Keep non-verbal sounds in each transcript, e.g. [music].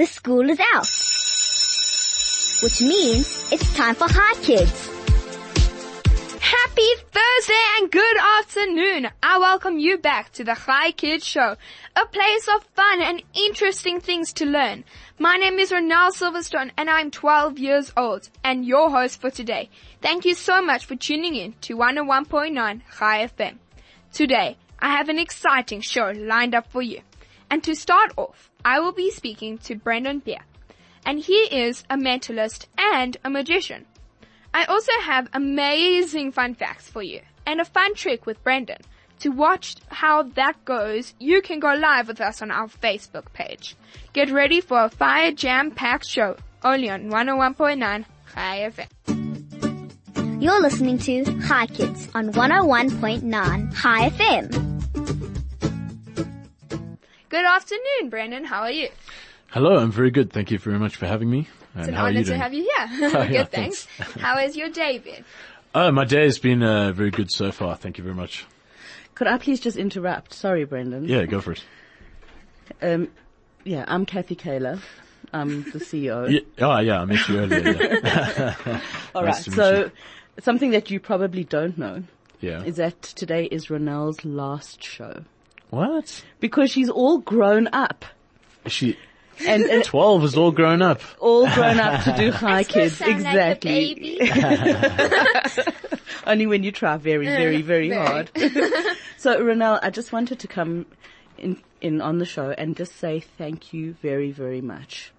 the school is out. Which means it's time for Hi Kids. Happy Thursday and good afternoon. I welcome you back to the Hi Kids Show, a place of fun and interesting things to learn. My name is Ronald Silverstone and I'm 12 years old and your host for today. Thank you so much for tuning in to 101.9 Chai FM. Today, I have an exciting show lined up for you. And to start off, I will be speaking to Brendon Peer. And he is a mentalist and a magician. I also have amazing fun facts for you and a fun trick with Brendon. To watch how that goes, you can go live with us on our Facebook page. Get ready for a fire jam packed show only on 101.9 Chai FM. You're listening to Hi Kids on 101.9 Chai FM. Good afternoon, Brendon. How are you? Hello, I'm very good. Thank you very much for having me. And It's an how are honor you to have you here. [laughs] Oh, [laughs] good, yeah, thanks. thanks. How has your day been? Oh, my day has been uh, very good so far. Thank you very much. Could I please just interrupt? Sorry, Brendon. Yeah, go for it. Um, yeah, I'm Kathy Kaler. I'm the CEO. [laughs] Yeah, oh, yeah, I met you earlier. Yeah. All Nice right. So, you. something that you probably don't know yeah. is that today is Ronelle's last show What? because she's all grown up She and, and 12 is all grown up. all grown up to do [laughs] high Kids. sound like a exactly. baby. [laughs] Only when you try very, very, very, very. hard. [laughs] so, Ronelle, I just wanted to come in, in on the show and just say thank you very, very much.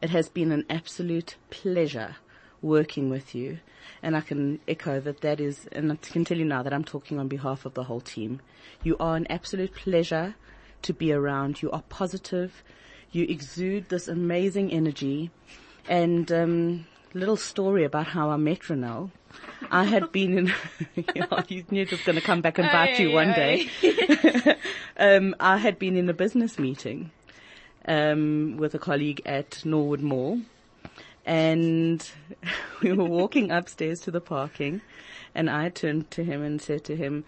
It has been an absolute pleasure working with you. And I can echo that that is, and I can tell you now that I'm talking on behalf of the whole team. You are an absolute pleasure to be around. You are positive. You exude this amazing energy. And, um, little story about how I met Ronelle. I had [laughs] been in, [laughs] you, know, you knew it was going to come back and bite you one day. [laughs] um, I had been in a business meeting um, with a colleague at Norwood Mall, and [laughs] we were walking upstairs to the parking, and I turned to him and said to him,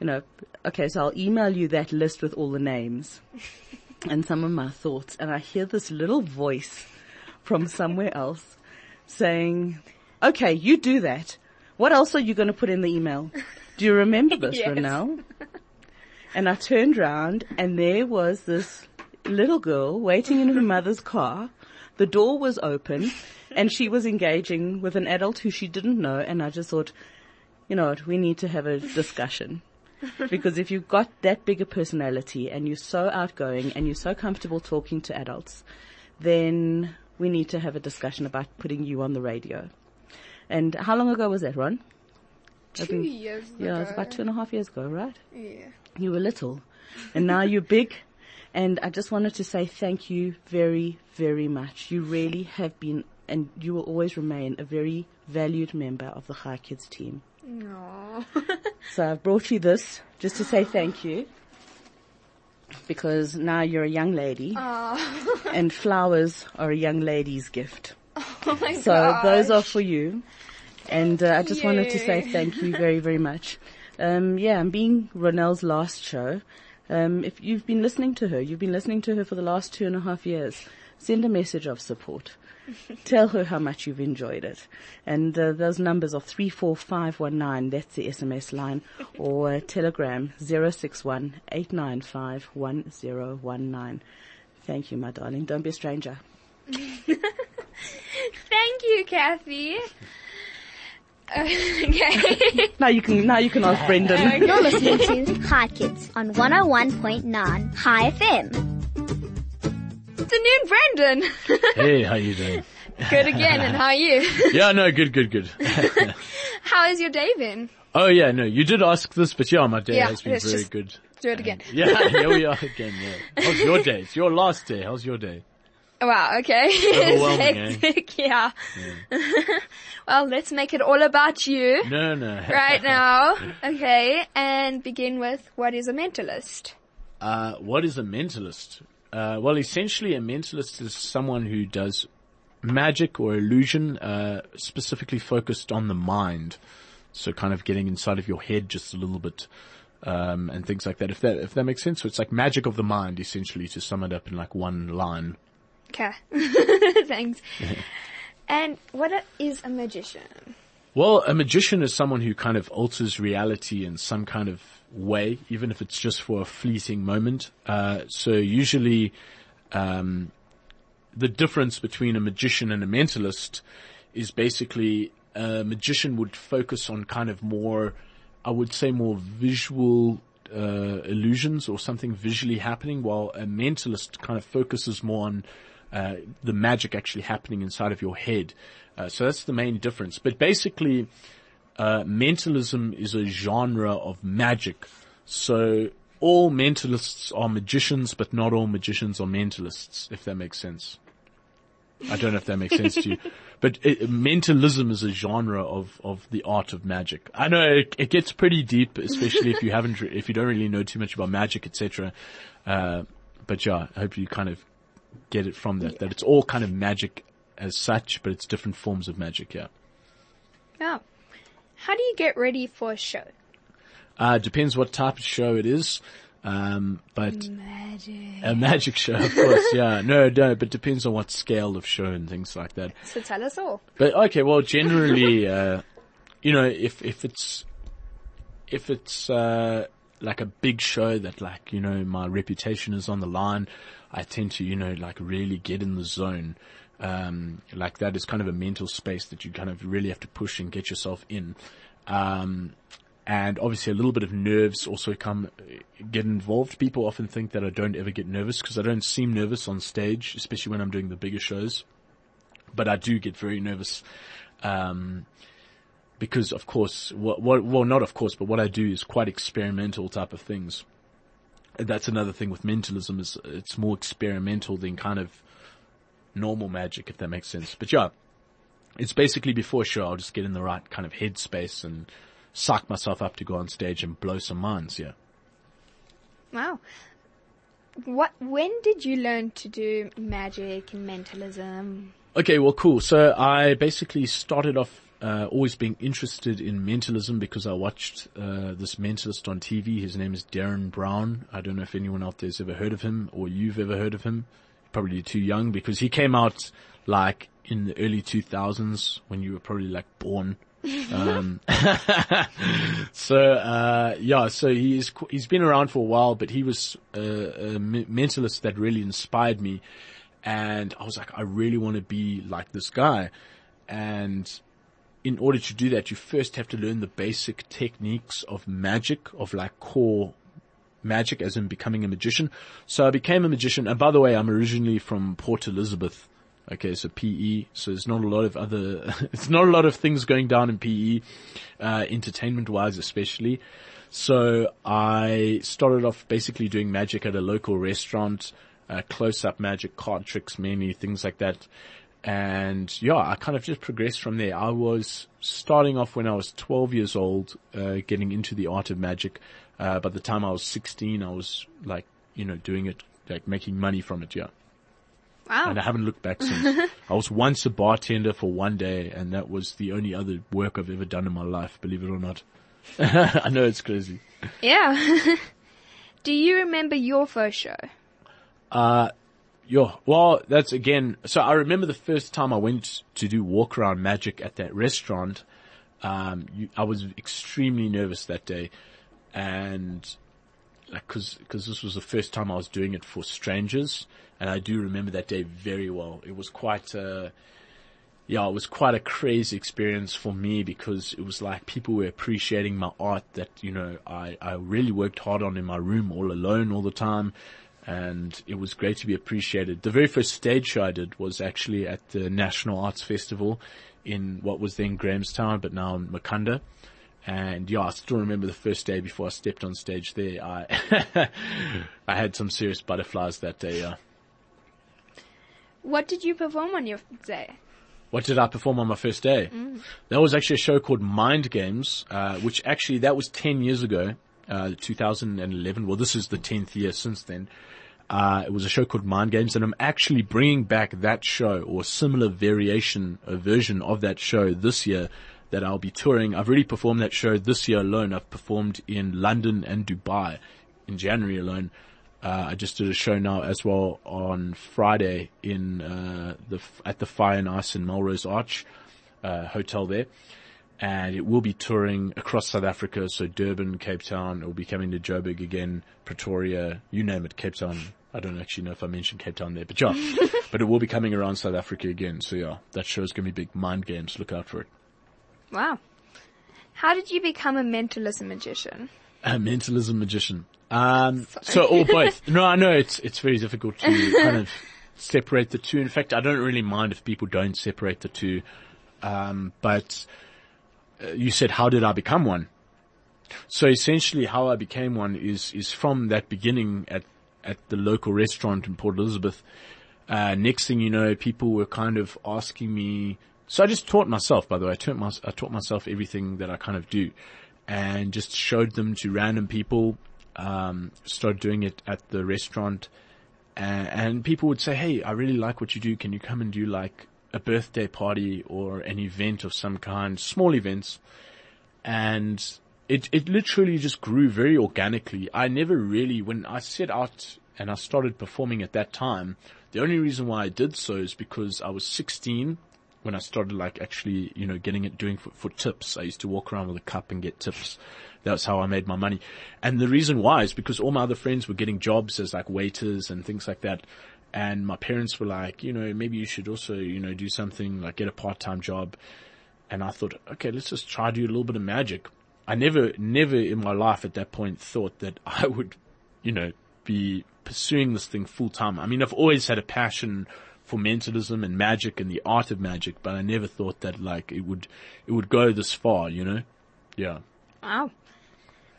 you know, okay, so I'll email you that list with all the names [laughs] and some of my thoughts, and I hear this little voice from somewhere else saying, okay, you do that. What else are you going to put in the email? Do you remember this, [laughs] Yes. And I turned round and there was this little girl waiting in her mother's car. The door was open and she was engaging with an adult who she didn't know and I just thought, you know what, we need to have a discussion. because if you've got that big a personality and you're so outgoing and you're so comfortable talking to adults, then we need to have a discussion about putting you on the radio. And how long ago was that, Ron? Two think- years Yeah, it was about two and a half years ago, right? Yeah. You were little and now you're big. And I just wanted to say thank you very, very much. You really have been and you will always remain a very valued member of the High Kids team. No. [laughs] So I've brought you this just to say thank you because now you're a young lady [laughs] and flowers are a young lady's gift. oh my So gosh. those are for you. And uh, I just wanted to say thank you very, very much. Um, yeah, I'm being Ronelle's last show. Um, if you've been listening to her, you've been listening to her for the last two and a half years. Send a message of support. [laughs] Tell her how much you've enjoyed it. And uh, those numbers are 34519, that's the SMS line, [laughs] or uh, telegram 061 895 1019. Thank you, my darling. Don't be a stranger. [laughs] Thank you, Kathy. Okay. Now you can, now you can ask Brendon. You're listening to Hi Kids on 101.9 Chai FM. afternoon, Brendon. Hey, how you doing? good again, and how are you? Yeah, no, good, good, good. [laughs] How has your day been? oh yeah, no, you did ask this, but yeah, my day Yeah, has been very good. Do it again. Yeah, [laughs] here we are again, yeah. How's your day? It's your last day. How's your day? Wow, okay. Overwhelming, [laughs] eh? Hectic, yeah. [laughs] well, let's make it all about you No, no. [laughs] right now. Okay, and begin with what is a mentalist? Uh, what is a mentalist? Uh, well, essentially a mentalist is someone who does magic or illusion, uh, specifically focused on the mind. So kind of getting inside of your head just a little bit, um, and things like that. If that, if that makes sense. So it's like magic of the mind, essentially, to sum it up in like one line. Okay. [laughs] Thanks. [laughs] And what is a magician? Well, a magician is someone who kind of alters reality in some kind of way, even if it's just for a fleeting moment. Uh, so usually, um, the difference between a magician and a mentalist is basically a magician would focus on kind of more, I would say more visual uh, illusions or something visually happening, while a mentalist kind of focuses more on uh, the magic actually happening inside of your head. Uh, so that's the main difference. But basically, uh, mentalism is a genre of magic. So all mentalists are magicians, but not all magicians are mentalists, if that makes sense. I don't know if that makes sense to you, [laughs] but it, mentalism is a genre of, of the art of magic. I know it, it gets pretty deep, especially if you haven't, re- if you don't really know too much about magic, etc. Uh, but yeah, I hope you kind of get it from that, that it's all kind of magic as such, but it's different forms of magic, yeah. Oh. How do you get ready for a show? Uh, depends what type of show it is. Um, but Magic. a magic show, of course, yeah. [laughs] No, no, but depends on what scale of show and things like that. So tell us all. But okay, well, generally, uh, you know, if if it's if it's uh, like a big show that, like, you know, my reputation is on the line, I tend to, you know, like really get in the zone. Um, like that is kind of a mental space that you kind of really have to push and get yourself in. Um, and obviously a little bit of nerves also come get involved. People often think that I don't ever get nervous because I don't seem nervous on stage, especially when I'm doing the bigger shows. But I do get very nervous, um, because of course, what, what, well, not of course, but what I do is quite experimental type of things. That's another thing with mentalism is it's more experimental than kind of normal magic, if that makes sense. But yeah, it's basically before a show, I'll just get in the right kind of headspace and psych myself up to go on stage and blow some minds, yeah. Wow. What, when did you learn to do magic and mentalism? Okay, well, cool. So I basically started off uh, always being interested in mentalism because I watched uh, this mentalist on TV. His name is Derren Brown. I don't know if anyone out there's ever heard of him or you've ever heard of him. Probably too young because he came out like in the early 2000s when you were probably like born. [laughs] um, [laughs] so uh, yeah, so he's he's been around for a while, but he was a, a mentalist that really inspired me, and I was like, I really want to be like this guy, and in order to do that, you first have to learn the basic techniques of magic, of like core magic, as in becoming a magician. So I became a magician, and by the way, I'm originally from Port Elizabeth. Okay, so PE. So there's not a lot of other, [laughs] it's not a lot of things going down in PE, uh, entertainment wise especially. So I started off basically doing magic at a local restaurant, uh, close up magic, card tricks mainly, things like that. And yeah, I kind of just progressed from there. I was starting off when I was 12 years old, uh, getting into the art of magic. Uh, by the time I was 16, I was like, you know, doing it, like making money from it, yeah Wow. and I haven't looked back since. [laughs] I was once a bartender for one day, and that was the only other work I've ever done in my life. Believe it or not. [laughs] I know it's crazy. Yeah. [laughs] do you remember your first show? Yo, well, that's again. So I remember the first time I went to do walk around magic at that restaurant. Um, you, I was extremely nervous that day, and like, cause, cause this was the first time I was doing it for strangers, and I do remember that day very well. It was quite, uh, yeah, it was quite a crazy experience for me because it was like people were appreciating my art that, you know, I, I really worked hard on in my room all alone all the time. And it was great to be appreciated. The very first stage show I did was actually at the National Arts Festival in what was then Grahamstown, but now in Makhanda. And yeah, I still remember the first day before I stepped on stage there. I, [laughs] I had some serious butterflies that day, yeah. What did you perform on your day? What did I perform on my first day? That was actually a show called Mind Games, uh, which actually that was 10 years ago, uh, 2011. Well, this is the 10th year since then. Uh, it was a show called Mind Games and I'm actually bringing back that show or a similar variation, a version of that show this year that I'll be touring. I've already performed that show this year alone. I've performed in London and Dubai in January alone. Uh, I just did a show now as well on Friday in uh, the at the Fire and Ice in Melrose Arch uh, hotel there, and it will be touring across South Africa. So Durban, Cape Town. It will be coming to Joburg again, Pretoria, you name it, Cape Town. I don't actually know if I mentioned Cape Town there, but yeah, [laughs] but it will be coming around South Africa again. So yeah, that show is going to be big. Mind games. Look out for it. Wow. How did you become a mentalism magician? A mentalism magician. Um, so or both. [laughs] No, I know it's it's very difficult to kind of separate the two. In fact, I don't really mind if people don't separate the two. Um, but you said, how did I become one? So essentially, how I became one is is from that beginning at at the local restaurant in Port Elizabeth. Uh, next thing you know, people were kind of asking me. So I just taught myself. By the way, I taught, my, I taught myself everything that I kind of do, and just showed them to random people um, started doing it at the restaurant, and, and people would say, "Hey, I really like what you do. Can you come and do like a birthday party or an event of some kind, small events?" And it it literally just grew very organically. I never really, when I set out and I started performing at that time, the only reason why I did so is because I was 16 when I started like actually, you know, getting it doing for, for tips. I used to walk around with a cup and get tips. That's how I made my money. And the reason why is because all my other friends were getting jobs as like waiters and things like that. And my parents were like, you know, maybe you should also, you know, do something like get a part-time job. And I thought, okay, let's just try to do a little bit of magic. I never, never in my life at that point thought that [laughs] I would, you know, be pursuing this thing full time. I mean, I've always had a passion for mentalism and magic and the art of magic, but I never thought that like it would, it would go this far, you know? Yeah. Wow.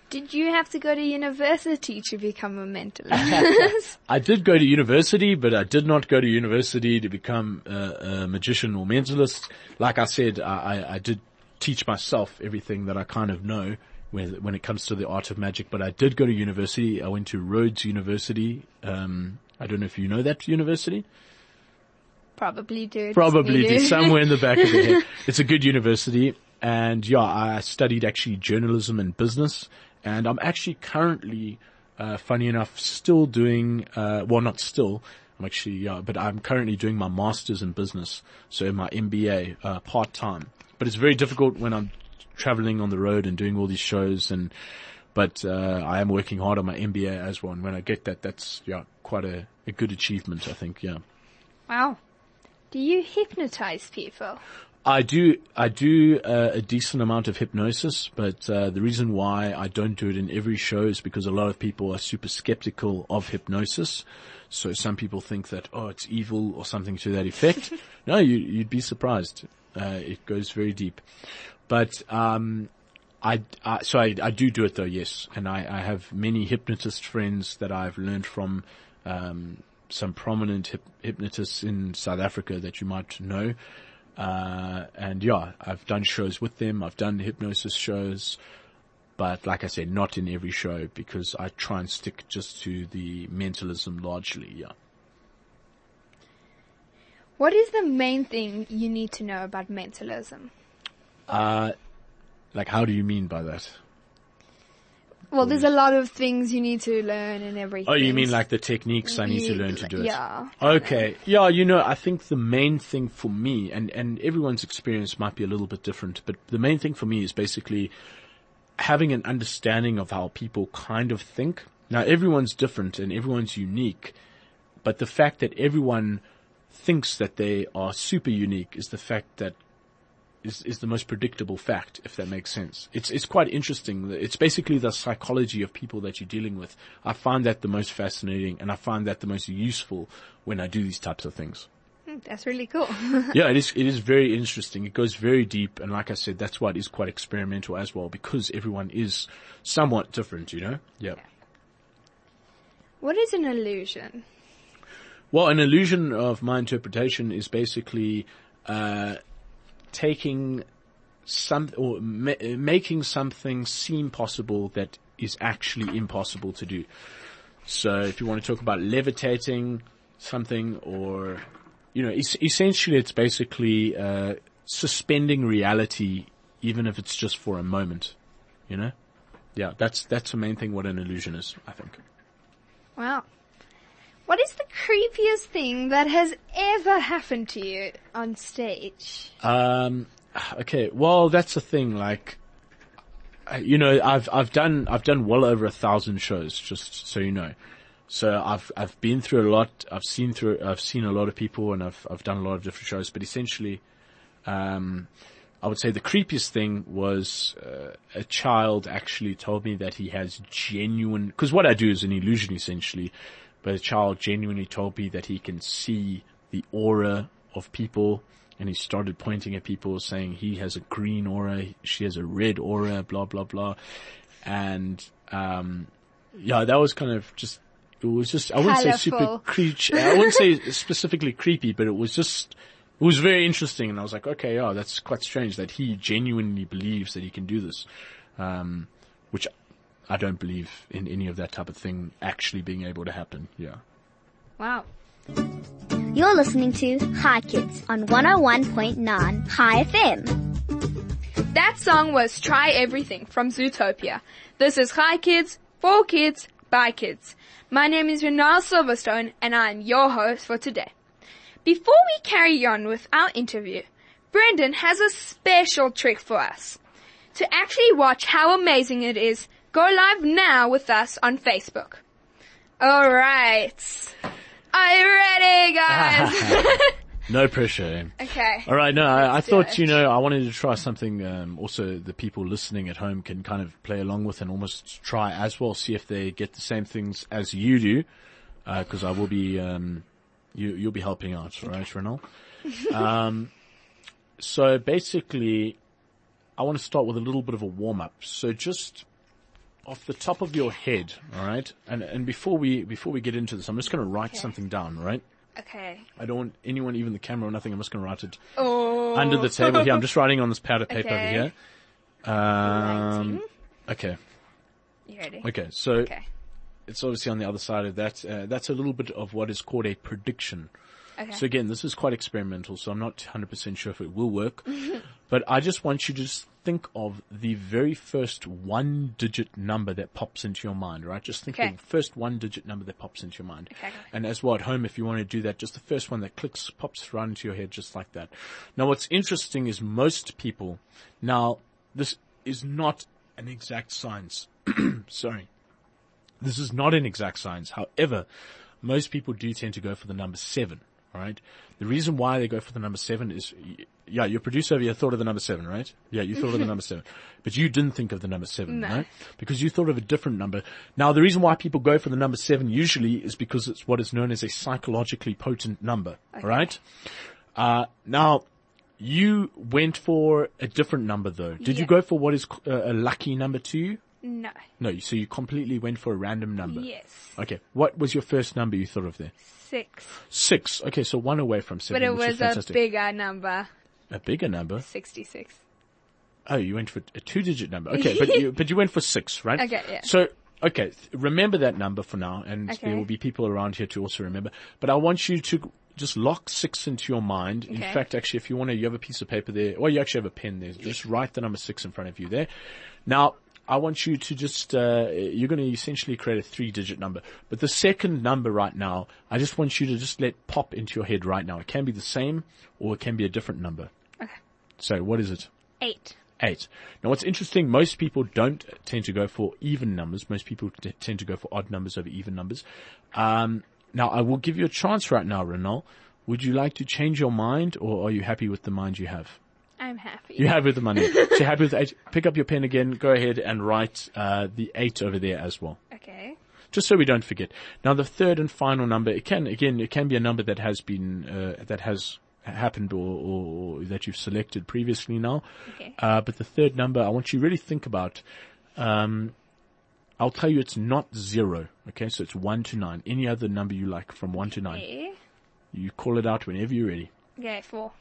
Did you have to go to university to become a mentalist? [laughs] I did go to university, but I did not go to university to become a, a magician or mentalist. Like I said, I, I, did teach myself everything that I kind of know when, when it comes to the art of magic, but I did go to university. I went to Rhodes University. Um, I don't know if you know that university. Probably do. Probably do. [laughs] Somewhere in the back of the head. It's a good university. And yeah, I studied actually journalism and business and I'm actually currently, uh, funny enough, still doing, uh, well, not still, I'm actually, yeah, but I'm currently doing my master's in business. So my MBA, uh, part time. But it's very difficult when I'm traveling on the road and doing all these shows and, but, uh, I am working hard on my MBA as well. And when I get that, that's, yeah, quite a, a good achievement, I think, yeah. Wow. Do you hypnotize people? I do, I do uh, a decent amount of hypnosis, but uh, the reason why I don't do it in every show is because a lot of people are super skeptical of hypnosis. So some people think that, oh, it's evil or something to that effect. [laughs] no, you, would be surprised. Uh, it goes very deep. But, um, I, I, so I, I, do do it though, yes. And I, I, have many hypnotist friends that I've learned from, um, some prominent hip, hypnotists in South Africa that you might know. Uh, and yeah, I've done shows with them. I've done hypnosis shows, but like I said, not in every show because I try and stick just to the mentalism largely. Yeah. What is the main thing you need to know about mentalism? Uh, like how do you mean by that? Well, there's a mm. lot of things you need to learn and everything. Oh, you mean like the techniques I need to learn to do it? Yeah. Okay. Yeah, you know, I think the main thing for me, and, and everyone's experience might be a little bit different, but the main thing for me is basically having an understanding of how people kind of think. Now, everyone's different and everyone's unique, but the fact that everyone thinks that they are super unique is the fact that is, is the most predictable fact, if that makes sense. It's, it's quite interesting. It's basically the psychology of people that you're dealing with. I find that the most fascinating and I find that the most useful when I do these types of things. Hmm, that's really cool. [laughs] yeah, it is, it is very interesting. It goes very deep. And like I said, that's why it is quite experimental as well because everyone is somewhat different, you know? Yeah. What is an illusion? Well, an illusion of my interpretation is basically, uh, taking some or ma- making something seem possible that is actually impossible to do. So if you want to talk about levitating something or, you know, es- essentially it's basically, uh, suspending reality even if it's just for a moment, you know? Yeah, that's, that's the main thing what an illusion is, I think. Wow. What is the creepiest thing that has ever happened to you on stage? Um, okay, well, that's the thing. Like, uh, you know, I've I've done I've done well over a thousand shows, just so you know. So I've I've been through a lot. I've seen through I've seen a lot of people, and I've I've done a lot of different shows. But essentially, um, I would say the creepiest thing was uh, a child actually told me that he has genuine. Because what I do is an illusion, essentially. But a child genuinely told me that he can see the aura of people and he started pointing at people saying he has a green aura, she has a red aura, blah, blah, blah. And, um, yeah, that was kind of just, it was just, I wouldn't say super creepy, I wouldn't say [laughs] specifically creepy, but it was just, it was very interesting and I was like, okay, yeah, that's quite strange that he genuinely believes that he can do this. Um, which I don't believe in any of that type of thing actually being able to happen. Yeah. Wow. You're listening to Hi Kids on 101.9 Chai FM. That song was Try Everything from Zootopia. This is Hi Kids, for kids, by kids. My name is Renal Silverstone and I am your host for today. Before we carry on with our interview, Brendon has a special trick for us. To actually watch how amazing it is, go live now with us on Facebook. Alright. Are you ready guys? [laughs] No pressure. okay. All right. No, I, I thought, it. you know, I wanted to try something, um, also the people listening at home can kind of play along with and almost try as well, see if they get the same things as you do. Uh, cause I will be, um, you, you'll be helping out, right, Renal? [laughs] um, so basically, I want to start with a little bit of a warm up. So just off the top of your head, all right? And, and before we, before we get into this, I'm just going to write Okay. something down, right? Okay. I don't want anyone, even the camera or nothing. I'm just going to write it Oh. under the table here. I'm just writing on this pad [laughs] of paper Okay. over here. Um, okay. You ready? Okay. So Okay. it's obviously on the other side of that. Uh, that's a little bit of what is called a prediction. Okay. So again, this is quite experimental, so I'm not 100% sure if it will work. [laughs] but I just want you to just think of the very first one digit number that pops into your mind, right? Just think Okay. of the first one digit number that pops into your mind. Okay. And as well at home, if you want to do that, just the first one that clicks, pops right into your head just like that. Now what's interesting is most people, now this is not an exact science. [clears throat] Sorry. This is not an exact science. However, most people do tend to go for the number seven. Right. The reason why they go for the number seven is, yeah, your producer over here thought of the number seven, right? Yeah, you thought of the [laughs] number seven, but you didn't think of the number seven, No. right? Because you thought of a different number. Now, the reason why people go for the number seven usually is because it's what is known as a psychologically potent number. All right. Uh, now, you went for a different number though. Did you go for what is uh, a lucky number to you? No. No, so you completely went for a random number. Yes. Okay. What was your first number you thought of there? Six. Six. Okay, so one away from seven, But it was a bigger number. a bigger number. 66. Oh, you went for a two-digit number. Okay, but [laughs] you but you went for six, right? Okay, yeah. So okay, th- remember that number for now, and Okay. there will be people around here to also remember. But I want you to just lock six into your mind. In fact, actually, if you want to, you have a piece of paper there, or you actually have a pen there. Just write the number six in front of you there. Now. I want you to just, uh, you're going to essentially create a three digit number. But the second number right now, I just want you to just let pop into your head right now. It can be the same or it can be a different number. Okay. So what is it? Eight. Eight. Now what's interesting, most people don't tend to go for even numbers. Most people t- tend to go for odd numbers over even numbers. Um, now I will give you a chance right now, Renal. Would you like to change your mind or are you happy with the mind you have? I'm happy. [laughs] You're happy with the money. so you're happy with eight. Pick up your pen again, go ahead and write, uh, the eight over there as well. Okay. Just so we don't forget. Now the third and final number, it can, again, it can be a number that has been, uh, that has happened or, or, that you've selected previously now. Okay. Uh, but the third number, I want you to really think about, um, I'll tell you it's not zero. Okay. So it's one to nine. Any other number you like from one to nine. Okay. You call it out whenever you're ready. Okay, four.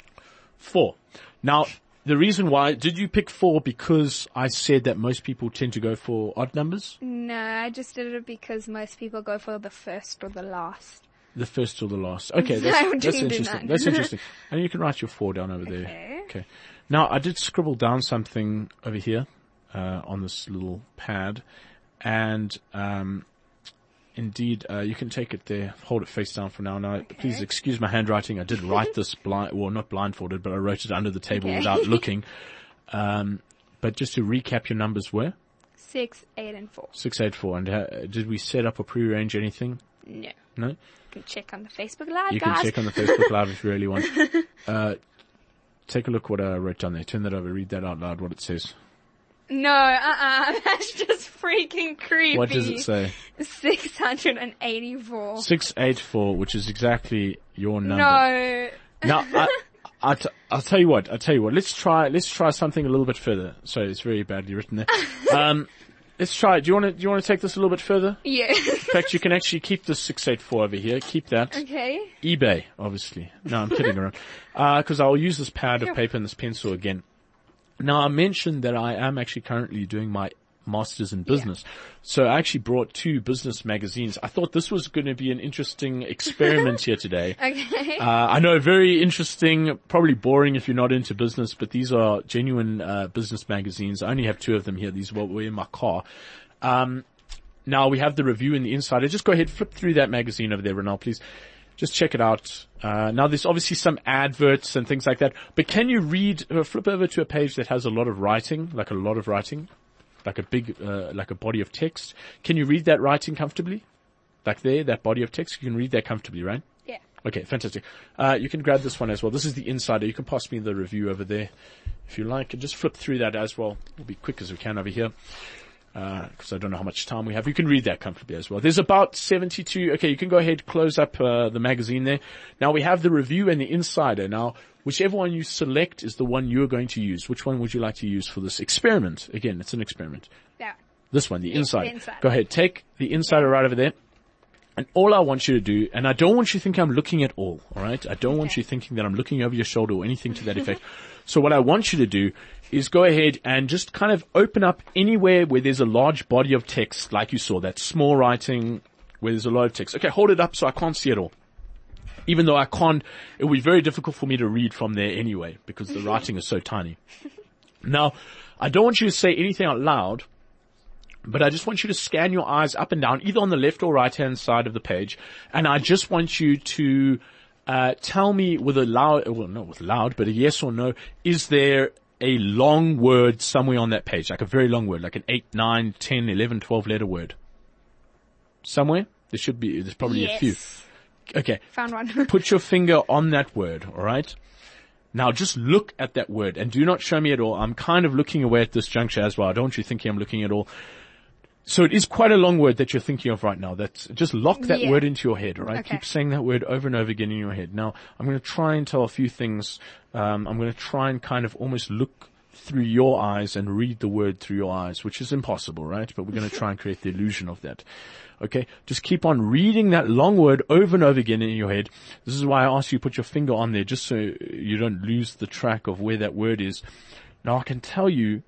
Four. Now, the reason why, did you pick four because I said that most people tend to go for odd numbers? No, I just did it because most people go for the first or the last. The first or the last. Okay, [laughs] that's, that's interesting. that. That's [laughs] interesting. And you can write your four down over Okay. there. Okay. Now, I did scribble down something over here, uh, on this little pad. And, um, indeed, uh, you can take it there. Hold it face down for now. Now, please excuse my handwriting. I did write this [laughs] blind, well, not blindfolded, but I wrote it under the table Okay. without [laughs] looking. Um, but just to recap, your numbers were Six, eight, and four. six eight four. And uh, did we set up or prearrange anything? No. No. You can check on the Facebook Live, You guys. can check on the Facebook Live if you really want. [laughs] Uh, take a look what I wrote down there. Turn that over. Read that out loud. What it says. No, uh-uh. [laughs] That's just freaking creepy. What does it say? 684. Six eight four, which is exactly your number. No. Now, I, I t- I'll tell you what. I'll tell you what. Let's try. Let's try something a little bit further. Sorry, it's very badly written there. [laughs] Um, let's try. it. Do you want to? Do you want to take this a little bit further? Yeah. In fact, you can actually keep this six eight four over here. Keep that. okay. eBay, obviously. No, I'm kidding around. Uh, Because I'll use this pad of paper and this pencil again. Now, I mentioned that I am actually currently doing my master's in business. So I actually brought two business magazines. I thought this was going to be an interesting experiment here today. [laughs] Okay. Uh, I know, very interesting, probably boring if you're not into business, but these are genuine uh, business magazines. I only have two of them here. These were were in my car. Um, now we have the review in the insider. Just go ahead, flip through that magazine over there, Renal, please. Just check it out. Uh, now there's obviously some adverts and things like that, but can you read, uh, flip over to a page that has a lot of writing, like a lot of writing, like a big, uh, like a body of text. Can you read that writing comfortably? Like there, that body of text, you can read that comfortably, right? yeah. Okay, fantastic. Uh, you can grab this one as well. This is the insider. You can pass me the review over there if you like, and just flip through that as well. We'll be quick as we can over here because I don't know how much time we have. You can read that comfortably as well. There's about 72. Okay, you can go ahead, close up uh, the magazine there. Now we have the review and the insider. Now, whichever one you select is the one you're going to use. Which one would you like to use for this experiment? Again, it's an experiment. Yeah. This one, the the insider. insider. Go ahead, take the insider right over there. And all I want you to do, and I don't want you to think I'm looking at all, alright? I don't want you thinking that I'm looking over your shoulder or anything to that effect. So what I want you to do is go ahead and just kind of open up anywhere where there's a large body of text, like you saw, that small writing where there's a lot of text. Okay, hold it up so I can't see it all. Even though I can't, it will be very difficult for me to read from there anyway, because the writing is so tiny. [laughs] Now, I don't want you to say anything out loud, but I just want you to scan your eyes up and down, either on the left or right hand side of the page, and I just want you to uh, tell me with a loud, well, not with loud, but a yes or no, is there a long word somewhere on that page, like a very long word, like an 8, 9, 10, 11, 12 letter word? Somewhere? There should be, there's probably yes. a few. Okay. Found one. [laughs] Put your finger on that word, alright? Now just look at that word and do not show me at all. I'm kind of looking away at this juncture as well. I don't want you thinking I'm looking at all. So it is quite a long word that you're thinking of right now. That's just lock that Yeah. word into your head, alright? Okay. Keep saying that word over and over again in your head. Now, I'm going to try and tell a few things. Um, I'm going to try and kind of almost look through your eyes and read the word through your eyes, which is impossible, right? But we're going [laughs] to try and create the illusion of that. Okay? Just keep on reading that long word over and over again in your head. This is why I asked you to put your finger on there just so you don't lose the track of where that word is. Now I can tell you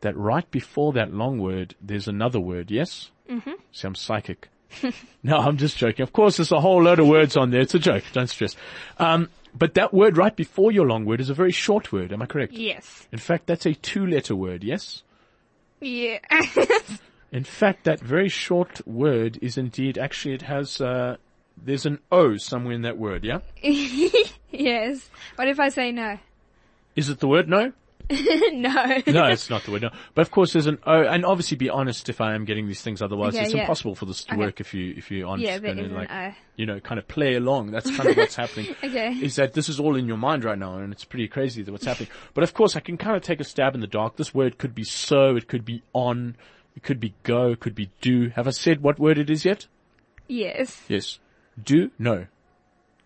that right before that long word, there's another word, yes? Mm-hmm. See, I'm psychic. [laughs] no, I'm just joking. Of course, there's a whole load of words on there. It's a joke. Don't stress. Um, but that word right before your long word is a very short word. Am I correct? yes. In fact, that's a two-letter word, yes? Yeah. [laughs] In fact, that very short word is indeed, actually it has, uh, there's an O somewhere in that word, yeah? [laughs] yes. What if I say no? Is it the word no? [laughs] no. No, it's not the word no. But of course there's an O, and obviously be honest if I am getting these things, otherwise Okay, it's yeah. impossible for this to Okay. work if you, if you aren't Yeah, there gonna an like, you know, kind of play along. That's kind of what's [laughs] happening. Okay. Is that this is all in your mind right now and it's pretty crazy that what's happening. But of course I can kind of take a stab in the dark. This word could be so, it could be on, it could be go, it could be do. Have I said what word it is yet? Yes. Yes. Do? No.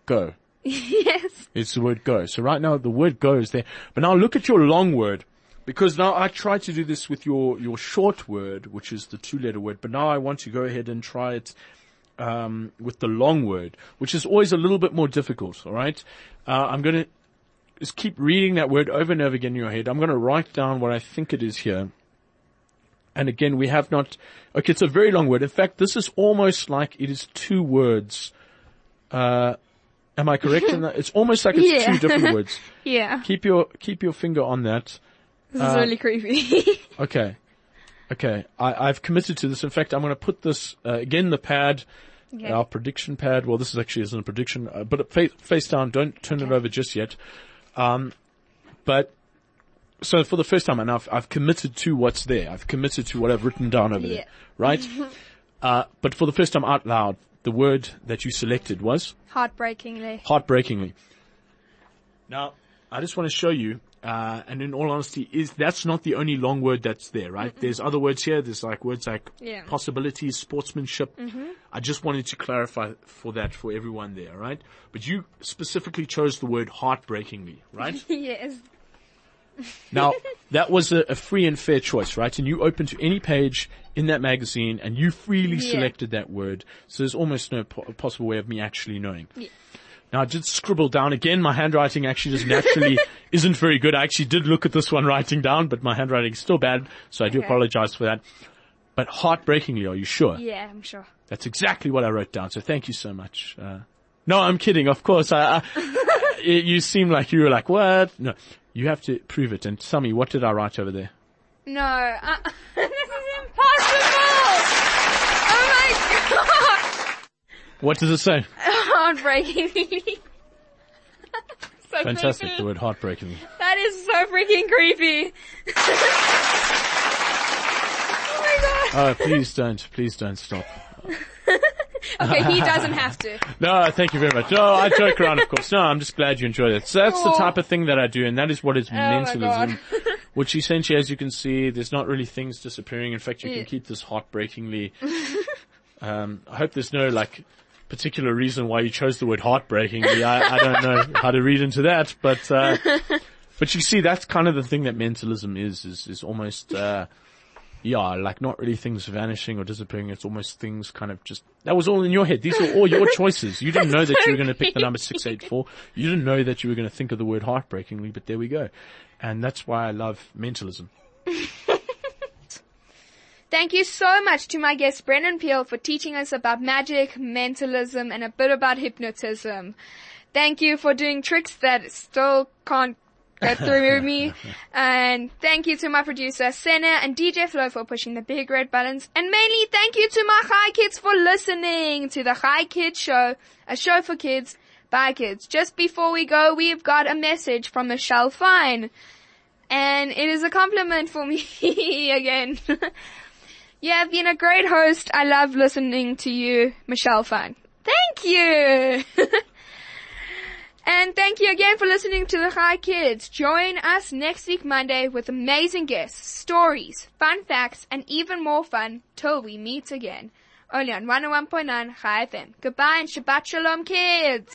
Go. [laughs] yes. It's the word go. So right now the word go is there. But now look at your long word. Because now I tried to do this with your, your short word, which is the two letter word, but now I want to go ahead and try it, um, with the long word, which is always a little bit more difficult, alright? Uh, I'm gonna just keep reading that word over and over again in your head. I'm gonna write down what I think it is here. And again, we have not, okay, it's a very long word. In fact, this is almost like it is two words. Uh, am I correct in that? It's almost like it's [laughs] Yeah. two different words. [laughs] Yeah. Keep your, keep your finger on that. This Uh, is really creepy. [laughs] Okay. Okay, I, I've committed to this. In fact, I'm going to put this uh, again the pad, Okay. our prediction pad. Well, this is actually isn't a prediction, uh, but face, face down. Don't turn it over just yet. Um, but so for the first time, and I've, I've committed to what's there. I've committed to what I've written down over Yeah. there, right? uh, but for the first time out loud, the word that you selected was Heartbreakingly. heartbreakingly. Now, I just want to show you, uh, and in all honesty, is that's not the only long word that's there, right? There's other words here. There's like words like Yeah. Mm-hmm. possibilities, sportsmanship. I just wanted to clarify for that for everyone there, right? But you specifically chose the word heartbreakingly, right? [laughs] yes. [laughs] Now, that was a, a free and fair choice, right? And you opened to any page in that magazine and you freely Yeah. selected that word. So there's almost no po- possible way of me actually knowing. Yeah. Now I did scribble down again. My handwriting actually just naturally [laughs] isn't very good. I actually did look at this one writing down, but my handwriting is still bad. So I do Okay. apologize for that. But heartbreakingly, are you sure? Yeah, I'm sure. That's exactly what I wrote down. So thank you so much. Uh, no, I'm kidding. Of course, I, I you you seem like you were like, what? No, you have to prove it. And tell me, what did I write over there? No, uh, [laughs] this is impossible! Oh my god! What does it say? Heartbreakingly. [laughs] so Fantastic. creepy. The word heartbreakingly. That is so freaking creepy. [laughs] oh my god. Oh, please don't. Please don't stop. [laughs] Okay, he doesn't have to. No, thank you very much. No, I joke around, of course. No, I'm just glad you enjoyed it. So that's the type of thing that I do, and that is what is Oh mentalism. [laughs] Which essentially, as you can see, there's not really things disappearing. In fact, you Yeah. can keep this heartbreakingly. [laughs] um, I hope there's no like particular reason why you chose the word heartbreakingly. I, I don't know how to read into that, but uh, but you see, that's kind of the thing that mentalism is. Is is almost. Uh, yeah, like not really things vanishing or disappearing. It's almost things kind of just, that was all in your head. These were all your [laughs] choices. You didn't know that you were going to pick the number 684. You didn't know that you were going to think of the word heartbreakingly, but there we go. And that's why I love mentalism. [laughs] Thank you so much to my guest Brendon Peer for teaching us about magic, mentalism, and a bit about hypnotism. Thank you for doing tricks that still can't get through me. [laughs] And thank you to my producer Senna and DJ Flo for pushing the big red buttons. And mainly thank you to my High Kids for listening to the High Kids Show, a show for kids by kids. Just before we go, we've got a message from Michelle Fine. And it is a compliment for me [laughs] again. [laughs] You have been a great host. I love listening to you, Michelle Fine. Thank you! And thank you again for listening to the High Kids. Join us next week Monday with amazing guests, stories, fun facts, and even more fun till we meet again. Only on 101.9 Chai FM. Goodbye and Shabbat Shalom kids!